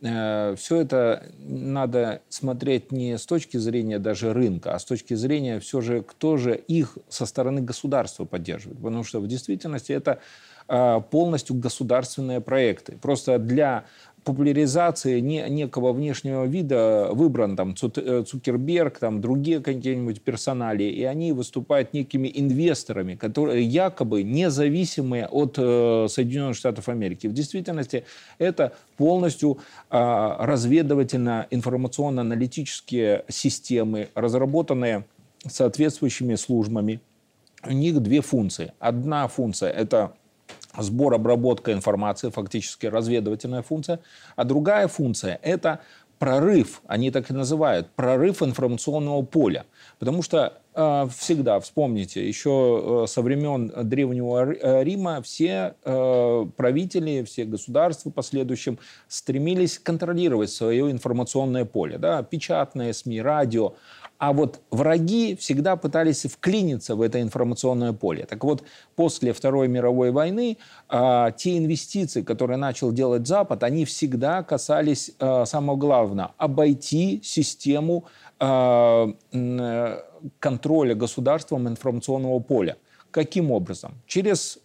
все это надо смотреть не с точки зрения даже рынка, а с точки зрения все же, кто же их со стороны государства поддерживает. Потому что в действительности это а, полностью государственные проекты. Просто для популяризации не, некого внешнего вида выбран там э, Цукерберг, там другие какие-нибудь персонали, и они выступают некими инвесторами, которые якобы независимые от э, Соединенных Штатов Америки. В действительности это полностью э, разведывательно-информационно-аналитические системы, разработанные соответствующими службами. У них две функции. Одна функция – это сбор, обработка информации, фактически разведывательная функция. А другая функция – это прорыв, они так и называют, прорыв информационного поля. Потому что э, всегда, вспомните, еще э, со времен Древнего э, Рима все э, правители, все государства последующим стремились контролировать свое информационное поле. Да? Печатные СМИ, радио. А вот враги всегда пытались вклиниться в это информационное поле. Так вот, после Второй мировой войны э, те инвестиции, которые начал делать Запад, они всегда касались э, самого главного – обойти систему э, контроля государством информационного поля. Каким образом? Через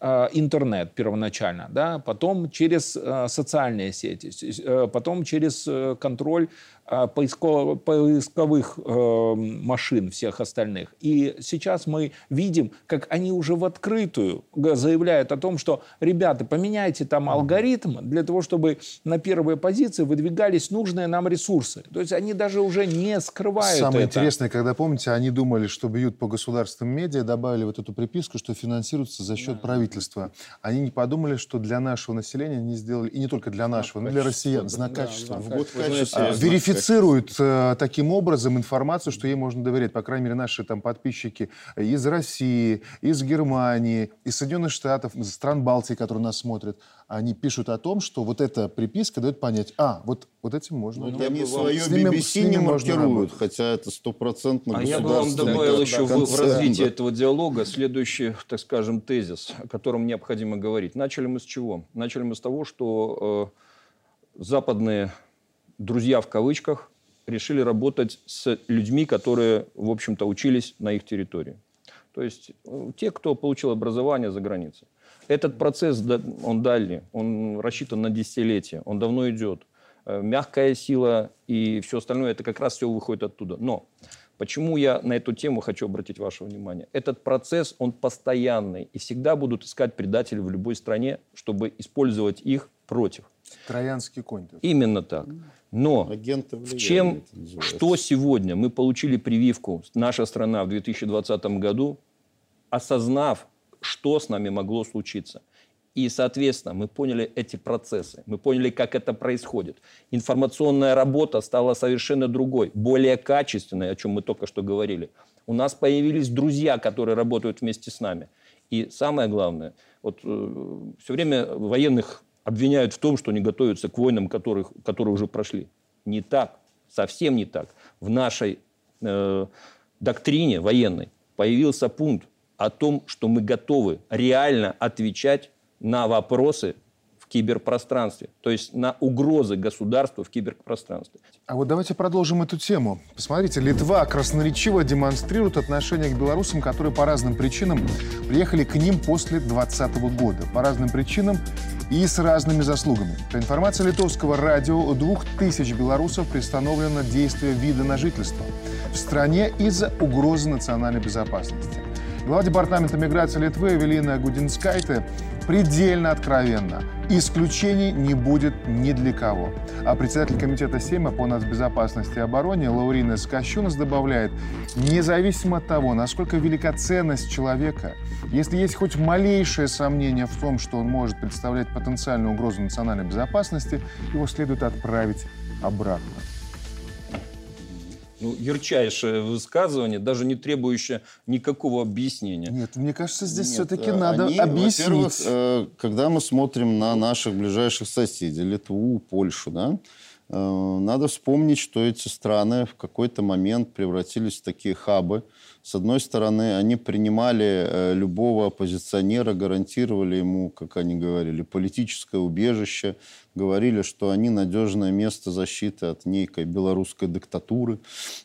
э, интернет первоначально, да, потом через э, социальные сети, э, потом через контроль а, поисковых, поисковых э, машин всех остальных. И сейчас мы видим, как они уже в открытую заявляют о том, что, ребята, поменяйте там алгоритм для того, чтобы на первые позиции выдвигались нужные нам ресурсы. То есть они даже уже не скрывают Самое это. интересное, когда, помните, они думали, что бьют по государственным медиа, добавили вот эту приписку, что финансируется за счет да. правительства. Они не подумали, что для нашего населения они сделали, и не только для нашего, но и для россиян, знак да, качества. Да, в качества. А, верифицирует э, таким образом информацию, что ей можно доверять. По крайней мере, наши там подписчики из России, из Германии, из Соединенных Штатов, из стран Балтии, которые нас смотрят, они пишут о том, что вот эта приписка дает понять, а, вот, вот этим можно. Ну, они свое с ними, BBC не маркируют, хотя это стопроцентно А я бы вам добавил еще в, в развитии этого диалога следующий, так скажем, тезис, о котором необходимо говорить. Начали мы с чего? Начали мы с того, что э, западные друзья в кавычках решили работать с людьми, которые, в общем-то, учились на их территории. То есть э, те, кто получил образование за границей. Этот процесс, он дальний, он рассчитан на десятилетия, он давно идет. Э, мягкая сила и все остальное, это как раз все выходит оттуда. Но почему я на эту тему хочу обратить ваше внимание? Этот процесс, он постоянный, и всегда будут искать предателей в любой стране, чтобы использовать их против. Троянский конь. Именно так. Но в чем, что сегодня мы получили прививку, наша страна в 2020 году, осознав, что с нами могло случиться. И, соответственно, мы поняли эти процессы, мы поняли, как это происходит. Информационная работа стала совершенно другой, более качественной, о чем мы только что говорили. У нас появились друзья, которые работают вместе с нами. И самое главное, вот э, все время военных обвиняют в том, что они готовятся к войнам, которых, которые уже прошли. Не так, совсем не так. В нашей э, доктрине военной появился пункт о том, что мы готовы реально отвечать на вопросы киберпространстве, то есть на угрозы государству в киберпространстве. А вот давайте продолжим эту тему. Посмотрите, Литва красноречиво демонстрирует отношение к белорусам, которые по разным причинам приехали к ним после 2020 года. По разным причинам и с разными заслугами. По информации литовского радио, у двух тысяч белорусов приостановлено действие вида на жительство в стране из-за угрозы национальной безопасности. Глава департамента миграции Литвы Эвелина Гудинскайте предельно откровенно. Исключений не будет ни для кого. А председатель комитета Сейма по нацбезопасности и обороне Лаурина Скощунас добавляет, независимо от того, насколько велика ценность человека, если есть хоть малейшее сомнение в том, что он может представлять потенциальную угрозу национальной безопасности, его следует отправить обратно ну, ярчайшее высказывание, даже не требующее никакого объяснения. Нет, мне кажется, здесь все-таки э, надо они, объяснить. Э, когда мы смотрим на наших ближайших соседей, Литву, Польшу, да, э, надо вспомнить, что эти страны в какой-то момент превратились в такие хабы, с одной стороны, они принимали э, любого оппозиционера, гарантировали ему, как они говорили, политическое убежище, говорили, что они надежное место защиты от некой белорусской диктатуры.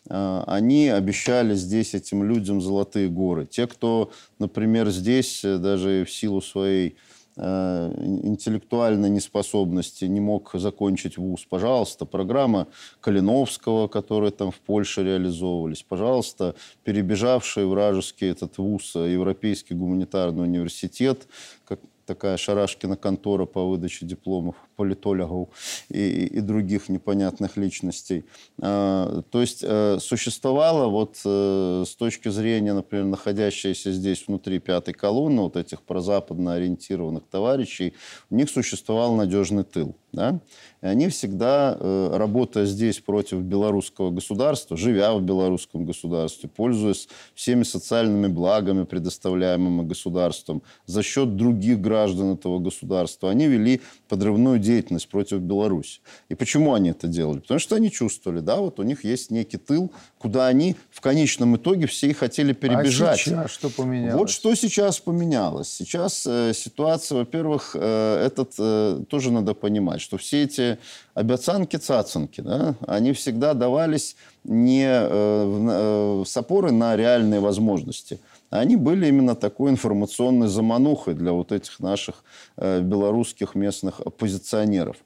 Э, они обещали здесь этим людям золотые горы. Те, кто, например, здесь э, даже в силу своей интеллектуальной неспособности не мог закончить вуз, пожалуйста, программа Калиновского, которая там в Польше реализовывались, пожалуйста, перебежавший вражеский этот вуз, Европейский гуманитарный университет, как такая Шарашкина контора по выдаче дипломов политологов и, и других непонятных личностей. А, то есть э, существовало вот э, с точки зрения, например, находящейся здесь внутри пятой колонны, вот этих прозападно ориентированных товарищей, у них существовал надежный тыл. Да? И они всегда, э, работая здесь против белорусского государства, живя в белорусском государстве, пользуясь всеми социальными благами, предоставляемыми государством, за счет других граждан этого государства, они вели подрывную деятельность против Беларуси. И почему они это делали? Потому что они чувствовали, да, вот у них есть некий тыл, куда они в конечном итоге все и хотели перебежать. А сейчас что поменялось? Вот что сейчас поменялось. Сейчас э, ситуация, во-первых, э, этот э, тоже надо понимать, что все эти обяцанки, цацанки, да, они всегда давались не э, э, с опорой на реальные возможности, они были именно такой информационной заманухой для вот этих наших э, белорусских местных оппозиционеров.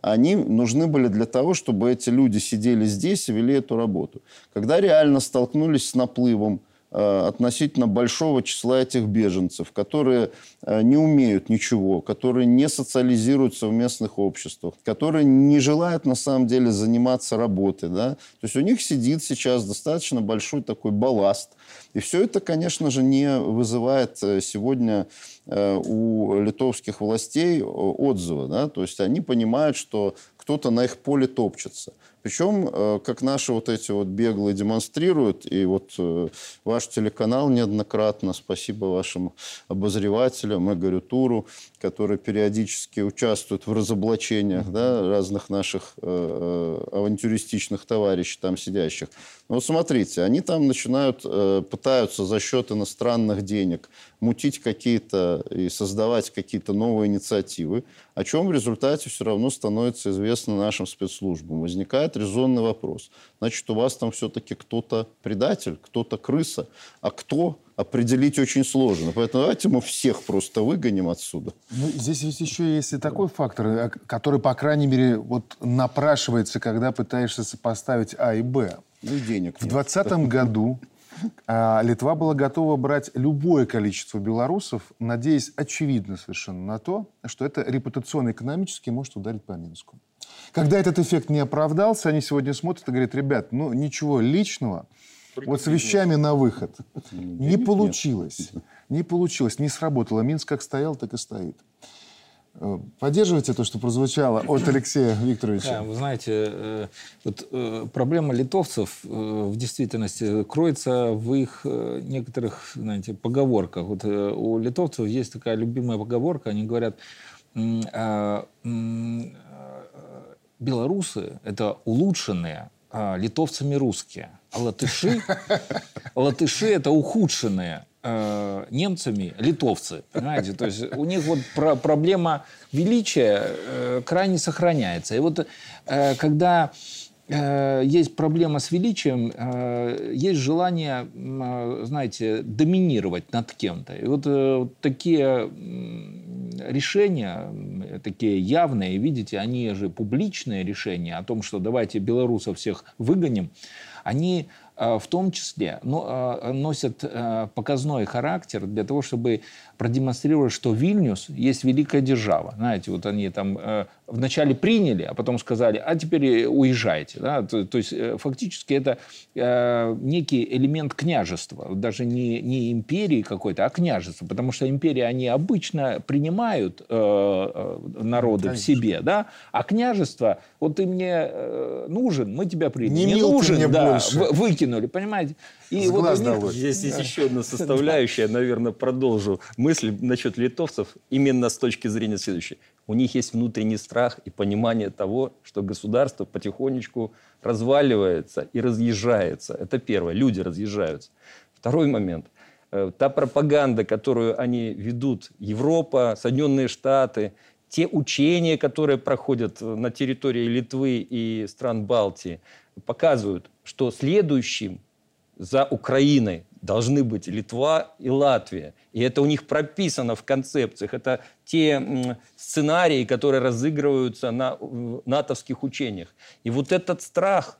Они нужны были для того, чтобы эти люди сидели здесь и вели эту работу. Когда реально столкнулись с наплывом относительно большого числа этих беженцев, которые э, не умеют ничего, которые не социализируются в местных обществах, которые не желают на самом деле заниматься работой. Да? То есть у них сидит сейчас достаточно большой такой балласт. И все это, конечно же, не вызывает э, сегодня у литовских властей отзыва. Да? То есть они понимают, что кто-то на их поле топчется. Причем, э, как наши вот эти вот беглые демонстрируют, и вот э, ваш телеканал неоднократно, спасибо вашим обозревателям, Игорю Туру, который периодически участвует в разоблачениях да, разных наших э, авантюристичных товарищей там сидящих. Но вот смотрите, они там начинают, пытаются за счет иностранных денег мутить какие-то и создавать какие-то новые инициативы, о чем в результате все равно становится известно нашим спецслужбам. Возникает резонный вопрос. Значит, у вас там все-таки кто-то предатель, кто-то крыса, а кто определить очень сложно. Поэтому давайте мы всех просто выгоним отсюда. Ну, здесь ведь еще есть и такой фактор, э, который, по крайней мере, вот напрашивается, когда пытаешься сопоставить А и Б. Ну, денег В 2020 году Литва была готова брать любое количество белорусов, надеясь, очевидно совершенно, на то, что это репутационно-экономически может ударить по Минску. Когда этот эффект не оправдался, они сегодня смотрят и говорят, ребят, ну ничего личного, Только вот с вещами на выход. Не получилось. Не получилось, не сработало. Минск как стоял, так и стоит. Э, поддерживаете то, что прозвучало от Алексея Викторовича? Да, вы знаете, э, вот, э, проблема литовцев в действительности кроется в их некоторых, знаете, поговорках. Вот у литовцев есть такая любимая поговорка, они говорят, белорусы – это улучшенные а, литовцами русские, а латыши, латыши – это ухудшенные э, немцами литовцы, понимаете? То есть у них вот про проблема величия э, крайне сохраняется. И вот э, когда э, есть проблема с величием, э, есть желание, э, знаете, доминировать над кем-то. И вот, э, вот такие решения, такие явные, видите, они же публичные решения о том, что давайте белорусов всех выгоним, они в том числе э, носят э, показной характер для того, чтобы продемонстрировать, что Вильнюс есть великая держава. Знаете, вот они там вначале приняли, а потом сказали, а теперь уезжайте. Да? То, то есть фактически это некий элемент княжества, даже не, не империи какой-то, а княжества, потому что империи они обычно принимают народы Конечно. в себе, да? а княжество, вот ты мне нужен, мы тебя примем. Не, не нужен, да, больше. выкинули, понимаете? И С вот глаз них... Здесь есть еще одна составляющая, наверное, продолжу мысль насчет литовцев именно с точки зрения следующей. У них есть внутренний страх и понимание того, что государство потихонечку разваливается и разъезжается. Это первое. Люди разъезжаются. Второй момент. Э, та пропаганда, которую они ведут, Европа, Соединенные Штаты, те учения, которые проходят на территории Литвы и стран Балтии, показывают, что следующим за Украиной должны быть Литва и Латвия. И это у них прописано в концепциях. Это те сценарии, которые разыгрываются на натовских учениях. И вот этот страх,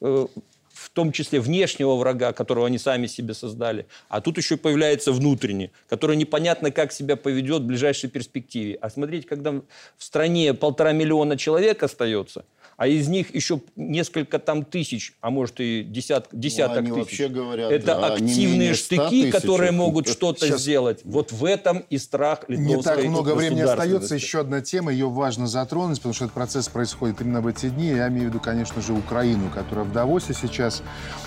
э, в том числе внешнего врага, которого они сами себе создали, а тут еще появляется внутренний, который непонятно как себя поведет в ближайшей перспективе. А смотрите, когда в стране полтора миллиона человек остается – а из них еще несколько там тысяч, а может и десят, десяток ну, тысяч. Вообще говорят, это да, активные штыки, тысяч, которые могут что-то сейчас... сделать. Вот в этом и страх литовской Не так много времени остается. Еще одна тема, ее важно затронуть, потому что этот процесс происходит именно в эти дни. Я имею в виду, конечно же, Украину, которая в Давосе сейчас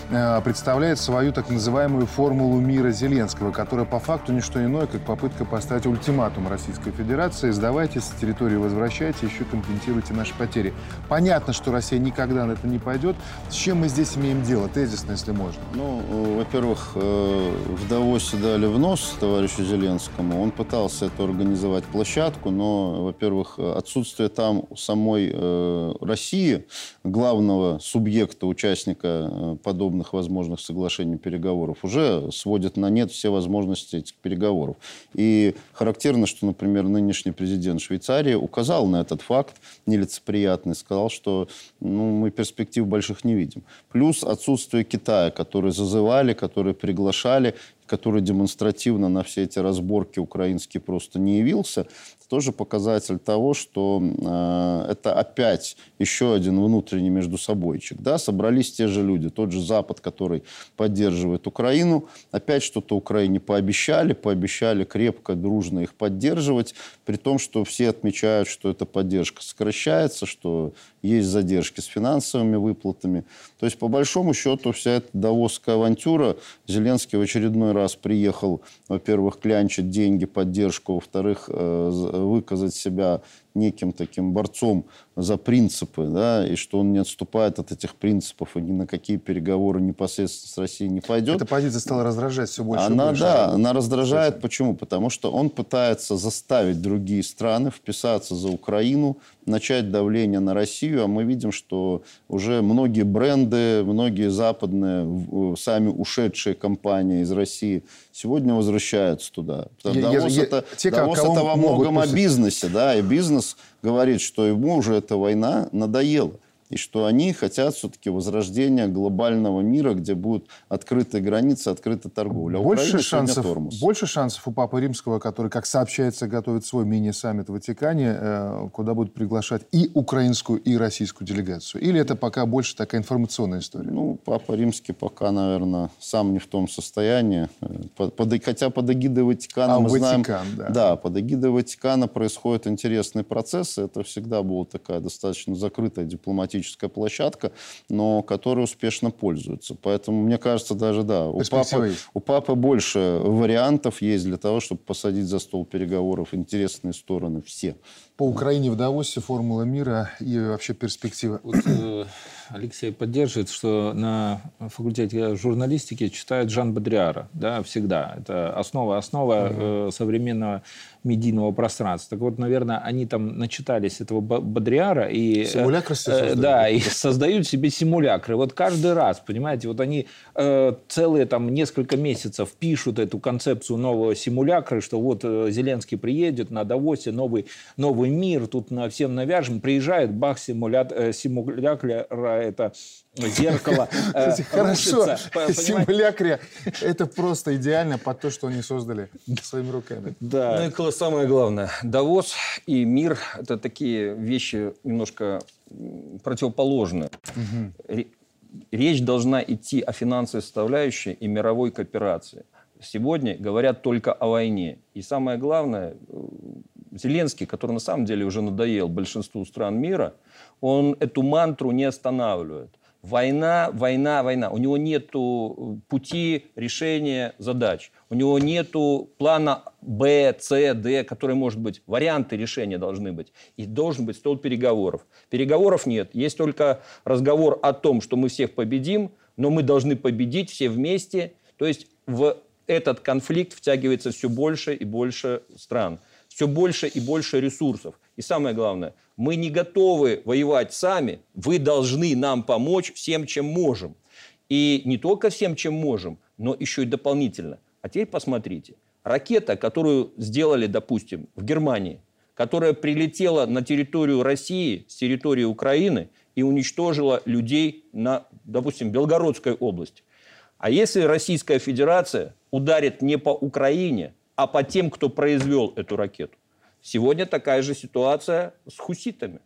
э, представляет свою так называемую формулу мира Зеленского, которая по факту не что иное, как попытка поставить ультиматум Российской Федерации. Сдавайтесь, с территории возвращайте, еще компенсируйте наши потери. Понятно, понятно, что Россия никогда на это не пойдет. С чем мы здесь имеем дело, тезисно, если можно? Ну, э, во-первых, э, в Давосе дали в нос товарищу Зеленскому. Он пытался это организовать площадку, но, во-первых, отсутствие там самой э, России, главного субъекта, участника подобных возможных соглашений, переговоров, уже сводит на нет все возможности этих переговоров. И характерно, что, например, нынешний президент Швейцарии указал на этот факт нелицеприятный, сказал, что что ну, мы перспектив больших не видим. Плюс отсутствие Китая, которые зазывали, которые приглашали, который демонстративно на все эти разборки украинские просто не явился, тоже показатель того, что э, это опять еще один внутренний междусобойчик. Да? Собрались те же люди, тот же Запад, который поддерживает Украину, опять что-то Украине пообещали, пообещали крепко, дружно их поддерживать, при том, что все отмечают, что эта поддержка сокращается, что есть задержки с финансовыми выплатами. То есть, по большому счету, вся эта давосская авантюра, Зеленский в очередной раз приехал, во-первых, клянчить деньги, поддержку, во-вторых, э, выказать себя неким таким борцом за принципы, да, и что он не отступает от этих принципов и ни на какие переговоры непосредственно с Россией не пойдет. Эта позиция стала раздражать все больше она, и больше. Да, она раздражает. Почему? Потому что он пытается заставить другие страны вписаться за Украину, начать давление на Россию, а мы видим, что уже многие бренды, многие западные, сами ушедшие компании из России сегодня возвращаются туда. Давос я, это, те, Давос это во многом о бизнесе, да, и бизнес говорит, что ему уже эта война надоела. И что они хотят все-таки возрождения глобального мира, где будут открытые границы, открытая торговля. А больше шансов, больше шансов у Папы Римского, который, как сообщается, готовит свой мини-саммит в Ватикане, э, куда будут приглашать и украинскую, и российскую делегацию? Или это пока больше такая информационная история? Ну, Папа Римский пока, наверное, сам не в том состоянии. Под, под, хотя под эгидой Ватикана а, мы Ватикан, знаем... Да. да, под эгидой Ватикана происходят интересные процессы. Это всегда была такая достаточно закрытая дипломатическая площадка, но которой успешно пользуются. Поэтому, мне кажется, даже, да, у папы, у папы больше вариантов есть для того, чтобы посадить за стол переговоров интересные стороны все. По Украине в Давосе формула мира и вообще перспектива. Вот, э, Алексей поддерживает, что на факультете журналистики читают Жан Бодриара, да, всегда. Это основа, основа э, современного медийного пространства. Так вот, наверное, они там начитались этого Бодриара и... Э, Симулякры э, Да, и создают себе симулякры. Вот каждый раз, понимаете, вот они э, целые там несколько месяцев пишут эту концепцию нового симулякра, что вот э, Зеленский приедет на Давосе, новый, новый мир, тут на всем навяжем, приезжает, бах, симуля... э, симулякра, это зеркало [LAUGHS] э, Хорошо, симулякре это просто идеально под то, что они создали своими руками. Да. Ну и самое главное, Давос и мир – это такие вещи немножко противоположные. Речь должна идти о финансовой составляющей и мировой кооперации. Сегодня говорят только о войне. И самое главное, Зеленский, который на самом деле уже надоел большинству стран мира, он эту мантру не останавливает. Война, война, война. У него нет пути решения задач. У него нет плана Б, С, Д, который может быть. Варианты решения должны быть. И должен быть стол переговоров. Переговоров нет. Есть только разговор о том, что мы всех победим, но мы должны победить все вместе. То есть в этот конфликт втягивается все больше и больше стран. Все больше и больше ресурсов. И самое главное – мы не готовы воевать сами, вы должны нам помочь всем, чем можем. И не только всем, чем можем, но еще и дополнительно. А теперь посмотрите. Ракета, которую сделали, допустим, в Германии, которая прилетела на территорию России с территории Украины и уничтожила людей на, допустим, Белгородской области. А если Российская Федерация ударит не по Украине, а по тем, кто произвел эту ракету, Сегодня такая же ситуация с хуситами.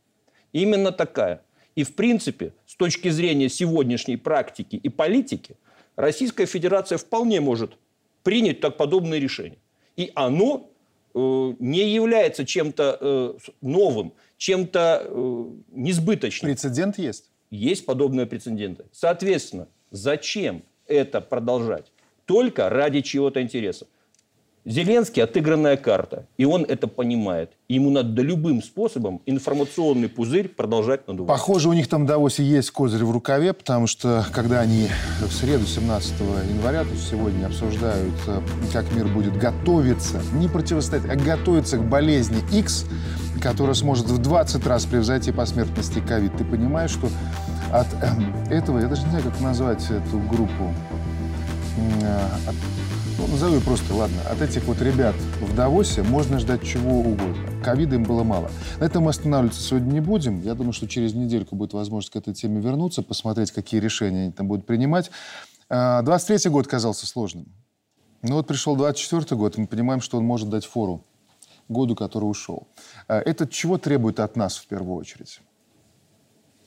Именно такая. И, в принципе, с точки зрения сегодняшней практики и политики, Российская Федерация вполне может принять так подобное решение. И оно э, не является чем-то э, новым, чем-то э, несбыточным. Прецедент есть? Есть подобные прецеденты. Соответственно, зачем это продолжать? Только ради чего-то интереса. Зеленский отыгранная карта, и он это понимает. Ему надо любым способом информационный пузырь продолжать надувать. Похоже, у них там в Давосе есть козырь в рукаве, потому что когда они в среду 17 января, то есть сегодня, обсуждают, э, как мир будет готовиться, не противостоять, а готовиться к болезни X, которая сможет в 20 раз превзойти по смертности ковид, ты понимаешь, что от э, этого, я даже не знаю, как назвать эту группу, э, от ну, назову просто, ладно, от этих вот ребят в Давосе можно ждать чего угодно. Ковида им было мало. На этом мы останавливаться сегодня не будем. Я думаю, что через недельку будет возможность к этой теме вернуться, посмотреть, какие решения они там будут принимать. 23-й а, год казался сложным. Ну вот пришел 24-й год, и мы понимаем, что он может дать фору году, который ушел. А, это чего требует от нас в первую очередь?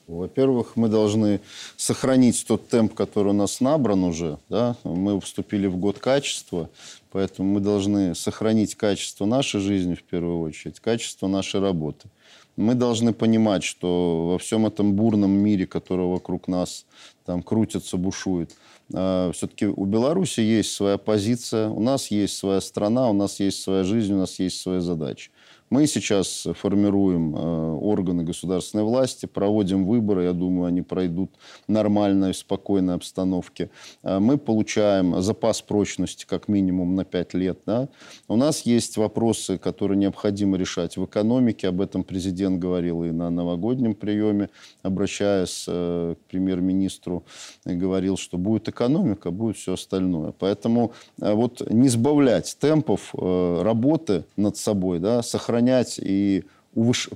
Во-первых, мы должны сохранить тот темп, который у нас набран уже. Да? Мы вступили в год качества, поэтому мы должны сохранить качество нашей жизни в первую очередь, качество нашей работы. Мы должны понимать, что во всем этом бурном мире, который вокруг нас там крутится, бушует, а, все-таки у Беларуси есть своя позиция, у нас есть своя страна, у нас есть своя жизнь, у нас есть свои задачи. Мы сейчас формируем э, органы государственной власти, проводим выборы, я думаю, они пройдут нормально в спокойной обстановке. Э, мы получаем запас прочности как минимум на 5 лет. Да? У нас есть вопросы, которые необходимо решать в экономике, об этом президент говорил и на новогоднем приеме, обращаясь э, к премьер-министру, говорил, что будет экономика, будет все остальное. Поэтому вот не сбавлять темпов работы над собой, да, сохранять сохранять и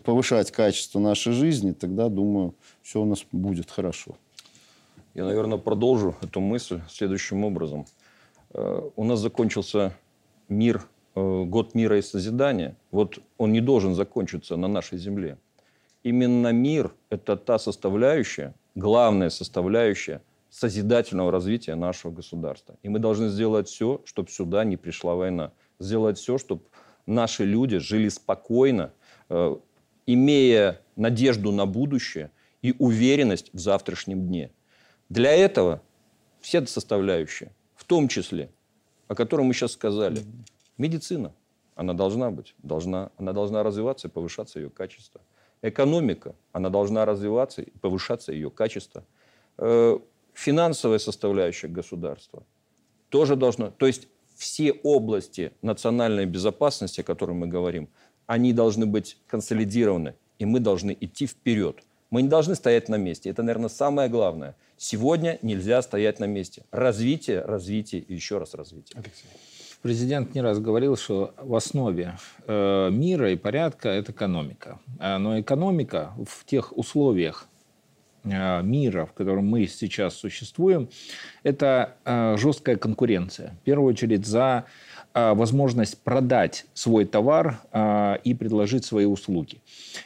повышать качество нашей жизни, тогда, думаю, все у нас будет хорошо. Я, наверное, продолжу эту мысль следующим образом. Э, У нас закончился мир, э, год мира и созидания. Вот он не должен закончиться на нашей земле. Именно мир – это та составляющая, главная составляющая созидательного развития нашего государства. И мы должны сделать все, чтобы сюда не пришла война. Сделать все, чтобы наши люди жили спокойно, э, имея надежду на будущее и уверенность в завтрашнем дне. Для этого все составляющие, в том числе, о котором мы сейчас сказали, медицина, она должна быть, должна, она должна развиваться и повышаться ее качество. Экономика, она должна развиваться и повышаться ее качество. Э, Финансовая составляющая государства тоже должно... То есть все области национальной безопасности, о которых мы говорим, они должны быть консолидированы, и мы должны идти вперед. Мы не должны стоять на месте. Это, наверное, самое главное. Сегодня нельзя стоять на месте. Развитие, развитие и еще раз развитие. Президент не раз говорил, что в основе э, мира и порядка это экономика. А, Но экономика в тех условиях мира, в котором мы сейчас существуем, это э, жесткая конкуренция. В первую очередь за э, возможность продать свой товар э, и предложить свои услуги.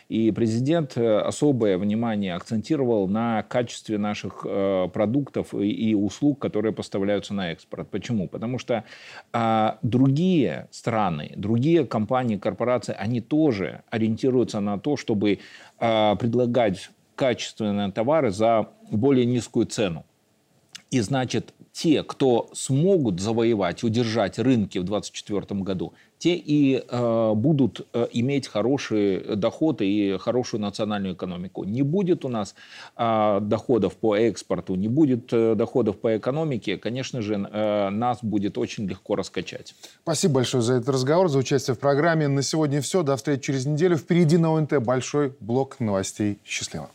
И президент э, особое внимание акцентировал на качестве наших э, продуктов и, услуг, которые поставляются на экспорт. Почему? Потому что другие страны, другие компании, корпорации, они тоже ориентируются на то, чтобы предлагать качественные товары за более низкую цену. И значит, те, кто смогут завоевать, удержать рынки в 2024 году, те и э, будут э, иметь хороший доход и хорошую национальную экономику. Не будет у нас э, доходов по экспорту, не будет э, доходов по экономике, конечно же, э, нас будет очень легко раскачать. Спасибо большое за этот разговор, за участие в программе. На сегодня все. До встречи через неделю. Впереди на ОНТ большой блок новостей. Счастливо.